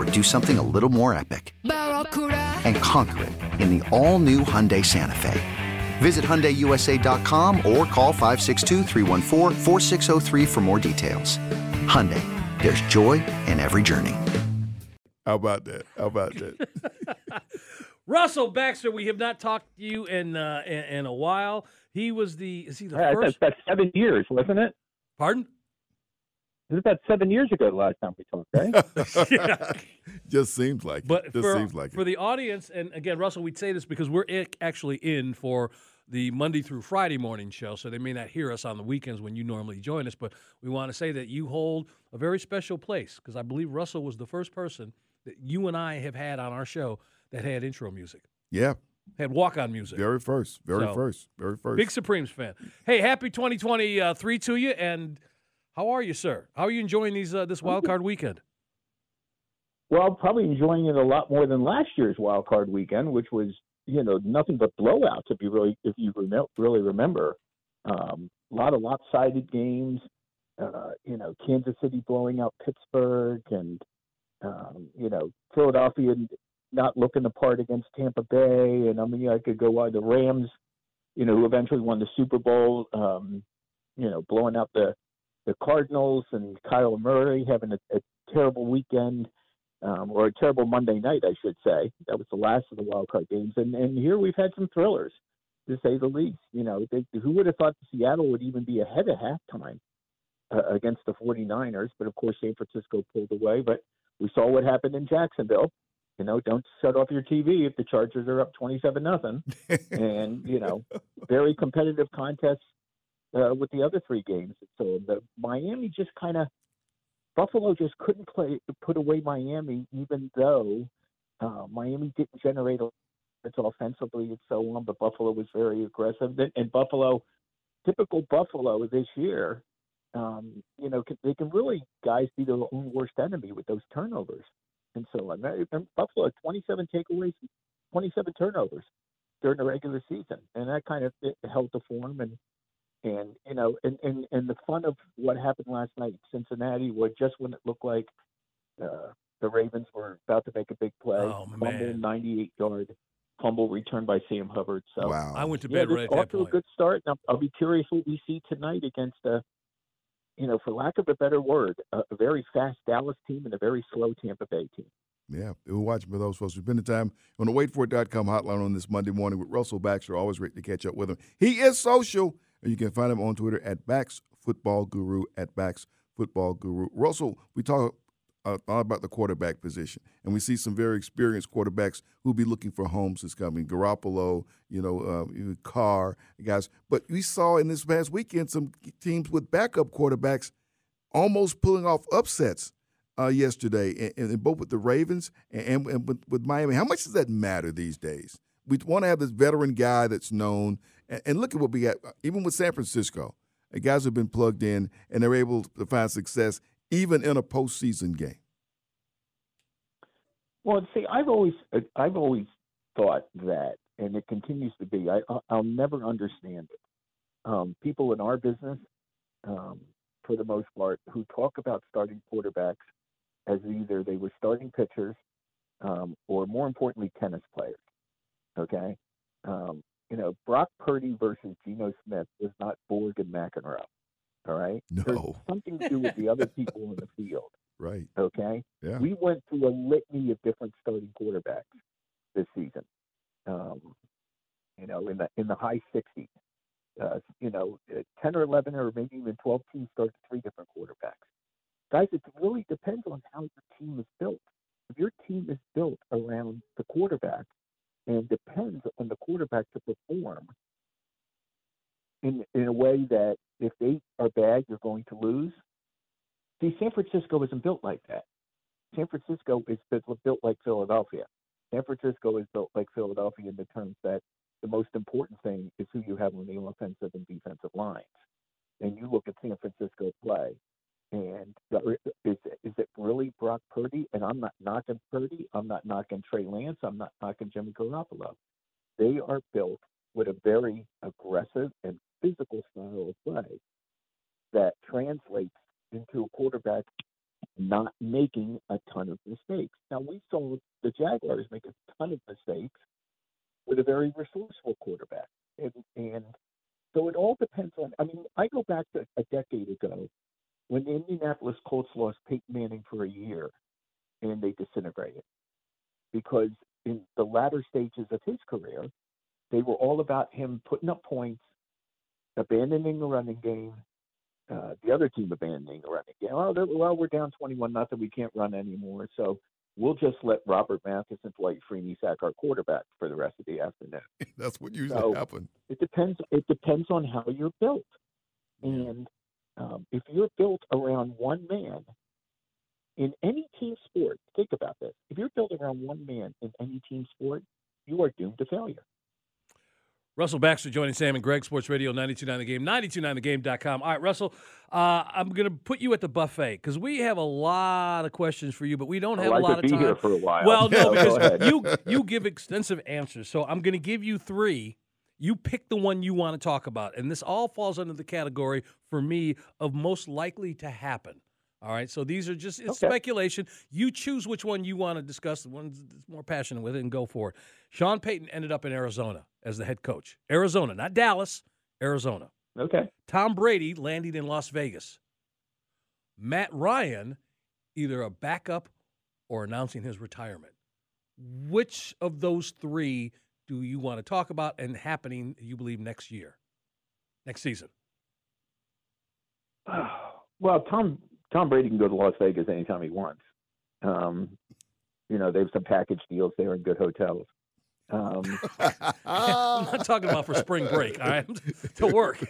or do something a little more epic? And conquer it in the all-new Hyundai Santa Fe. Visit HyundaiUSA.com or call 562 for more details. Hyundai, there's joy in every journey. How about that? How about that? Russell Baxter, we have not talked to you in uh, in, in a while. He was the is he the Yeah, first? That's, that's seven years, wasn't it? Pardon? It was about seven years ago the last time we talked, right? Eh? Yeah. Just seems like But it. Just for, seems like for it. the audience, and again, Russell, we'd say this because we're actually in for the Monday through Friday morning show, so they may not hear us on the weekends when you normally join us. But we want to say that you hold a very special place because I believe Russell was the first person that you and I have had on our show that had intro music, yeah, had walk on music. very first, very So, first, very first. Big Supremes fan. Hey, happy 2023 to you. And how are you, sir? How are you enjoying these uh, this wild card weekend? well, probably enjoying it a lot more than last year's wild card weekend, which was you know nothing but blowouts. If you really if you remem- really remember, um, a lot of lopsided games. Uh, you know, Kansas City blowing out Pittsburgh, and um, you know Philadelphia not looking the part against Tampa Bay, and I mean I could go on the Rams, you know, who eventually won the Super Bowl. Um, you know, blowing out the the Cardinals and Kyler Murray having a, a terrible weekend, um, or a terrible Monday night, I should say. That was the last of the wild card games, and and here we've had some thrillers, to say the least. You know, they, who would have thought Seattle would even be ahead at halftime uh, against the 49ers? But of course, San Francisco pulled away. But we saw what happened in Jacksonville. You know, don't shut off your TV if the Chargers are up 27 nothing. and you know, very competitive contests uh, with the other three games. So the Miami just kind of Buffalo just couldn't play put away Miami, even though uh, Miami didn't generate a offensively and so on. But Buffalo was very aggressive, and Buffalo, typical Buffalo this year. Um, you know, they can really guys be their own worst enemy with those turnovers, and so on. And Buffalo had 27 takeaways, 27 turnovers during the regular season, and that kind of held the form and and you know, and, and and the fun of what happened last night in Cincinnati was just when it looked like uh, the Ravens were about to make a big play, Oh, fumble, 98 yard fumble return by Sam Hubbard. So wow. I went to bed this right at off that to a good start. And I'll, I'll be curious what we see tonight against a, you know, for lack of a better word, a, a very fast Dallas team and a very slow Tampa Bay team. Yeah, we're watching for those folks. We spend the time on the waitforit.com hotline on this Monday morning with Russell Baxter. Always great to catch up with him. He is social, and you can find him on Twitter at Bax Football Guru at Bax Football Guru. Russell, we talk uh, a lot about the quarterback position, and we see some very experienced quarterbacks who'll be looking for homes this coming. Garoppolo, you know, uh, Carr, guys. But we saw in this past weekend some teams with backup quarterbacks almost pulling off upsets uh, yesterday, and, and both with the Ravens and, and with, with Miami. How much does that matter these days? We want to have this veteran guy that's known, and, and look at what we got. Even with San Francisco, the guys have been plugged in, and they're able to find success even in a postseason game. Well, see, I've always I've always thought that, and it continues to be. I I'll never understand it. Um, people in our business, um, for the most part, who talk about starting quarterbacks as either they were starting pitchers, um, or more importantly, tennis players. Okay, um, you know, Brock Purdy versus Geno Smith was not Borg and McEnroe. All right, No. There's something to do with the other people in the field. Right. Okay, Yeah. we went through a litany of different starting quarterbacks this season. Um, know, in the in the high 60s. Uh, you know, uh, 10 or 11 or maybe even 12 teams start three different quarterbacks. Guys, it really depends on how your team is built. If your team is built around the quarterback and depends on the quarterback to perform in in a way that if they are bad, you're going to lose. See, San Francisco isn't built like that. San Francisco is built like Philadelphia. San Francisco is built like Philadelphia in the terms that the most important thing is who you have on the offensive and defensive lines. And you look at San Francisco play, and is is it really Brock Purdy? And I'm not knocking Purdy. I'm not knocking Trey Lance. I'm not knocking Jimmy Garoppolo. They are built with a very aggressive and physical style of play that translates into a quarterback not making a ton of mistakes. Now we saw the Jaguars make a ton of mistakes with a very resourceful quarterback, and and so it all depends on. I mean, I go back to a decade ago when the Indianapolis Colts lost Peyton Manning for a year, and they disintegrated because in the latter stages of his career, they were all about him putting up points, abandoning the running game, uh, the other team abandoning the running game. Well, well, we're down 21 nothing. We can't run anymore. So we'll just let Robert Mathis and Dwight Freeney sack our quarterback for the rest of the afternoon. That's what usually so happens. It depends. It depends on how you're built, and um, if you're built around one man in any team sport, think about this. If you're built around one man in any team sport, you are doomed to failure. Russell Baxter joining Sam and Greg, Sports Radio 929 The Game, 929thegame.com. All right, Russell, uh, I'm going to put you at the buffet because we have a lot of questions for you, but we don't have like a lot of time. here for a while. Well, no, because you you give extensive answers. So I'm going to give you three. You pick the one you want to talk about, and this all falls under the category for me of most likely to happen. All right, so these are just it's okay. speculation. You choose which one you want to discuss, the one that's more passionate with it, and go for it. Sean Payton ended up in Arizona as the head coach. Arizona, not Dallas, Arizona. Okay. Tom Brady landed in Las Vegas. Matt Ryan, either a backup or announcing his retirement. Which of those three do you want to talk about and happening, you believe, next year, next season? Well, Tom Tom Brady can go to Las Vegas anytime he wants. Um, you know, they have some package deals there in good hotels. Um, I'm not talking about for spring break, right? to work.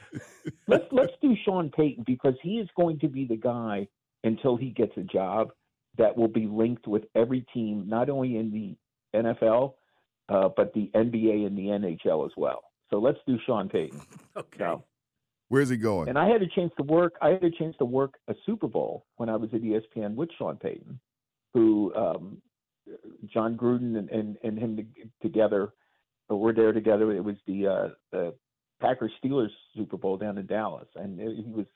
let's let's do Sean Payton because he is going to be the guy until he gets a job that will be linked with every team, not only in the NFL, uh, but the NBA and the NHL as well. So let's do Sean Payton. Okay. So, Where's he going? And I had a chance to work. I had a chance to work a Super Bowl when I was at ESPN with Sean Payton, who um, Jon Gruden and, and, and him together were there together. It was the uh, the Packers Steelers Super Bowl down in Dallas, and it, he was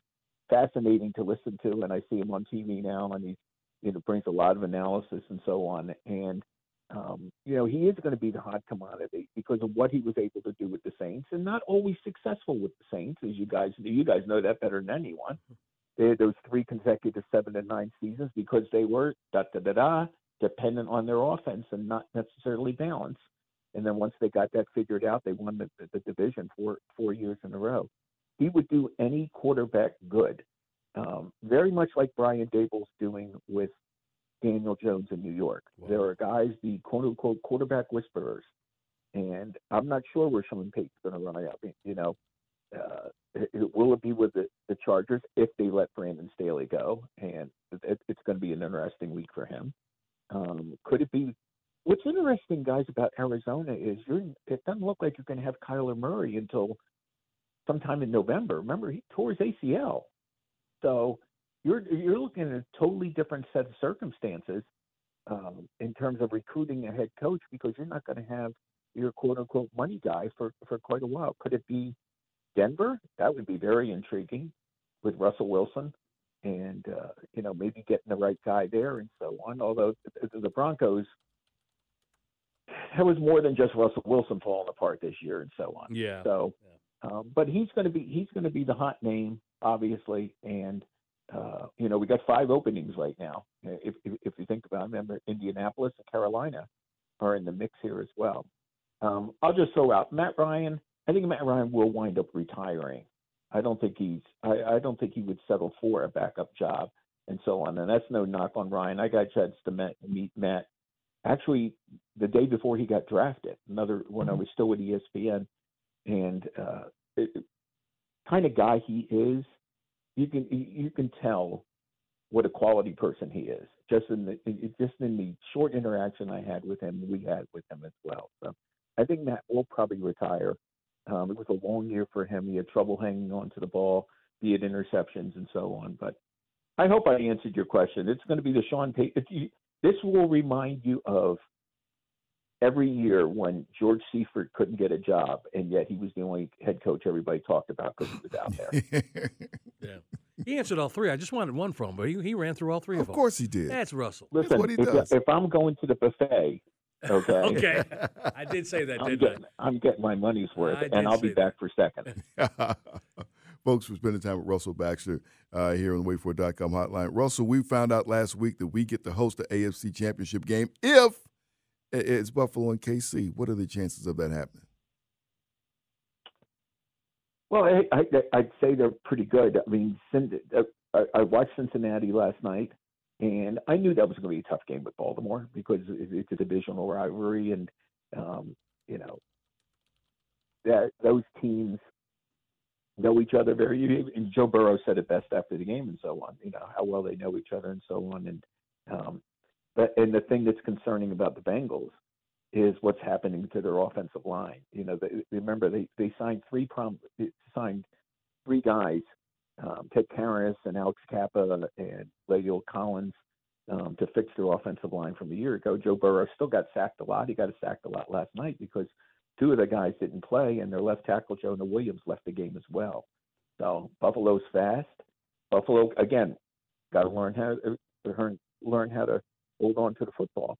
fascinating to listen to. And I see him on TV now, and he you know brings a lot of analysis and so on. And um, you know, he is going to be the hot commodity because of what he was able to do with the Saints, and not always successful with the Saints, as you guys you guys know that better than anyone. They had those three consecutive seven and nine seasons because they were da da da da dependent on their offense and not necessarily balanced. And then once they got that figured out, they won the, the, division for four years in a row. He would do any quarterback good, um, very much like Brian Daboll's doing with Daniel Jones in New York. Wow. There are guys, the quote unquote quarterback whisperers, and I'm not sure where Sean Payton's going to run out. You know, uh, it, it, will it be with the, the Chargers if they let Brandon Staley go? And it, it's going to be an interesting week for him. Um, could it be? What's interesting, guys, about Arizona is you're. It doesn't look like you're going to have Kyler Murray until sometime in November. Remember, he tore his ACL, so you're you're looking at a totally different set of circumstances um, in terms of recruiting a head coach because you're not going to have your quote unquote money guy for for quite a while. Could it be Denver? That would be very intriguing with Russell Wilson, and uh, you know maybe getting the right guy there and so on. Although the Broncos. That was more than just Russell Wilson falling apart this year and so on. Yeah. So, yeah. Um, but he's going to be he's going to be the hot name, obviously, and uh, you know, we got five openings right now. If, if, if you think about them, Indianapolis and Carolina are in the mix here as well. Um, I'll just throw out Matt Ryan. I think Matt Ryan will wind up retiring. I don't think he's. I, I don't think he would settle for a backup job and so on. And that's no knock on Ryan. I got a chance to met, meet Matt actually the day before he got drafted. Another when I was still with ESPN, and uh, it, kind of guy he is. You can you can tell what a quality person he is just in the just in the short interaction I had with him, we had with him as well. So I think Matt will probably retire. Um, it was a long year for him. He had trouble hanging on to the ball, be it interceptions and so on. But I hope I answered your question. It's going to be the Sean Payton. This will remind you of every year when George Seifert couldn't get a job, and yet he was the only head coach everybody talked about because he was out there. yeah. He answered all three. I just wanted one from him, but he, he ran through all three of, of them. Of course he did. That's Russell. Listen, That's what he if, does. if I'm going to the buffet, okay, okay, I did say that, I'm didn't getting, I'm getting my money's worth, I and I'll be say back for second. Folks, we're spending time with Russell Baxter uh, here on the WaitFor.com hotline. Russell, we found out last week that we get to host the AFC Championship game if it's Buffalo and KC. What are the chances of that happening? Well, I, I'd say they're pretty good. I mean, uh, I, I watched Cincinnati last night, and I knew that was going to be a tough game with Baltimore because it's a divisional rivalry, and um, you know that those teams know each other very. And Joe Burrow said it best after the game, and so on. You know how well they know each other, and so on. And um, but and the thing that's concerning about the Bengals is what's happening to their offensive line. You know, they, remember they they signed three prom signed three guys, um, Ted Karras and Alex Cappa and La'el Collins, um, to fix their offensive line from a year ago. Joe Burrow still got sacked a lot. He got sacked a lot last night because two of the guys didn't play, and their left tackle Jonah Williams left the game as well. So Buffalo's fast. Buffalo again got to learn how to learn learn how to hold on to the football.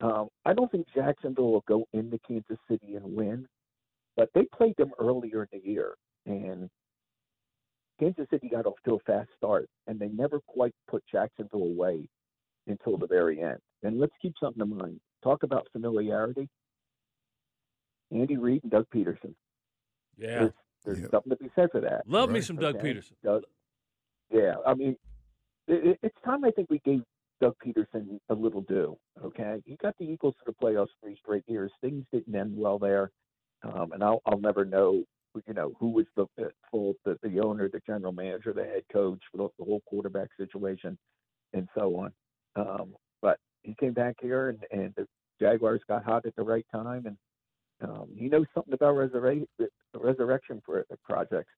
Um, I don't think Jacksonville will go into Kansas City and win, but they played them earlier in the year, and Kansas City got off to a fast start, and they never quite put Jacksonville away until the very end. And let's keep something in mind. Talk about familiarity. Andy Reid and Doug Pederson. Yeah. There's, there's Yeah. something to be said for that. Love me some Doug Okay. Pederson. Doug, yeah, I mean, it, it's time I think we gave Doug Pederson a little due. Okay, he got the Eagles to the playoffs three straight years. Things didn't end well there, um, and I'll, I'll never know, you know, who was the fault, the, the owner, the general manager, the head coach, the, the whole quarterback situation, and so on. Um, but he came back here, and, and the Jaguars got hot at the right time, and um, he knows something about resurre- resurrection for projects.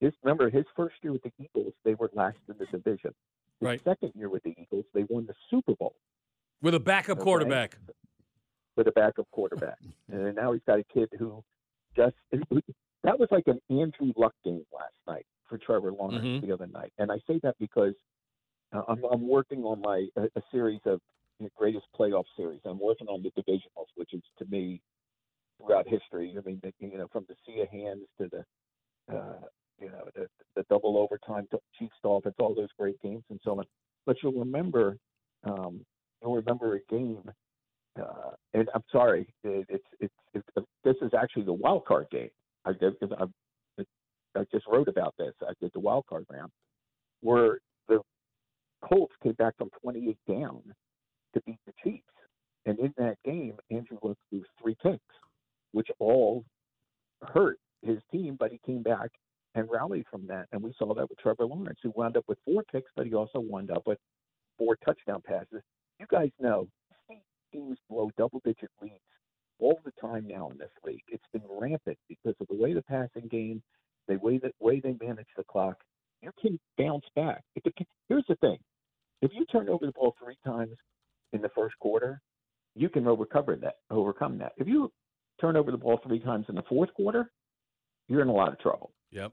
His remember his first year with the Eagles, they were last in the division. His Right. second year with the Eagles, they won the Super Bowl With a backup Okay. quarterback. with a backup quarterback, and now he's got a kid who just that was like an Andrew Luck game last night for Trevor Lawrence Mhm. the other night, and I say that because uh, I'm, I'm working on my a, a series of the greatest playoff series. I'm working on the divisionals, which is to me throughout history. I mean, the, you know, from the sea of hands to the uh, you know the, the double overtime Chiefs Dolphins, all those great games and so on. But you'll remember, um, you'll remember a game. Uh, and I'm sorry, it, it's, it's it's this is actually the wild card game. I I, I just wrote about this. I did the wild card round where the Colts came back from 28 down to beat the Chiefs. And in that game, Andrew Luck threw three picks, which all hurt his team, but he came back rallied from that. And we saw that with Trevor Lawrence, who wound up with four picks, but he also wound up with four touchdown passes. You guys know teams blow double digit leads all the time now in this league. It's been rampant because of the way the passing game, the way that way they manage the clock. You can bounce back. Here's the thing: if you turn over the ball three times in the first quarter, you can overcover that, overcome that. If you turn over the ball three times in the fourth quarter, you're in a lot of trouble. Yep.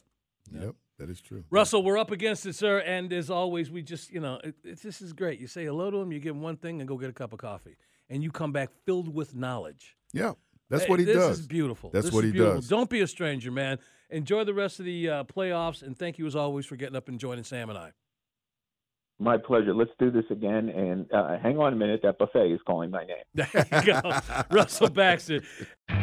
Yep, that is true. Russell, we're up against it, sir. And as always, we just, you know, it, it, this is great. You say hello to him, you give him one thing, and go get a cup of coffee. And you come back filled with knowledge. Yeah, that's Hey, what he this does. This is beautiful. That's This what is he beautiful. does. Don't be a stranger, man. Enjoy the rest of the uh, playoffs, and thank you as always for getting up and joining Sam and I. My pleasure. Let's do this again. And uh, hang on a minute. That buffet is calling my name. There you go, Russell Baxter.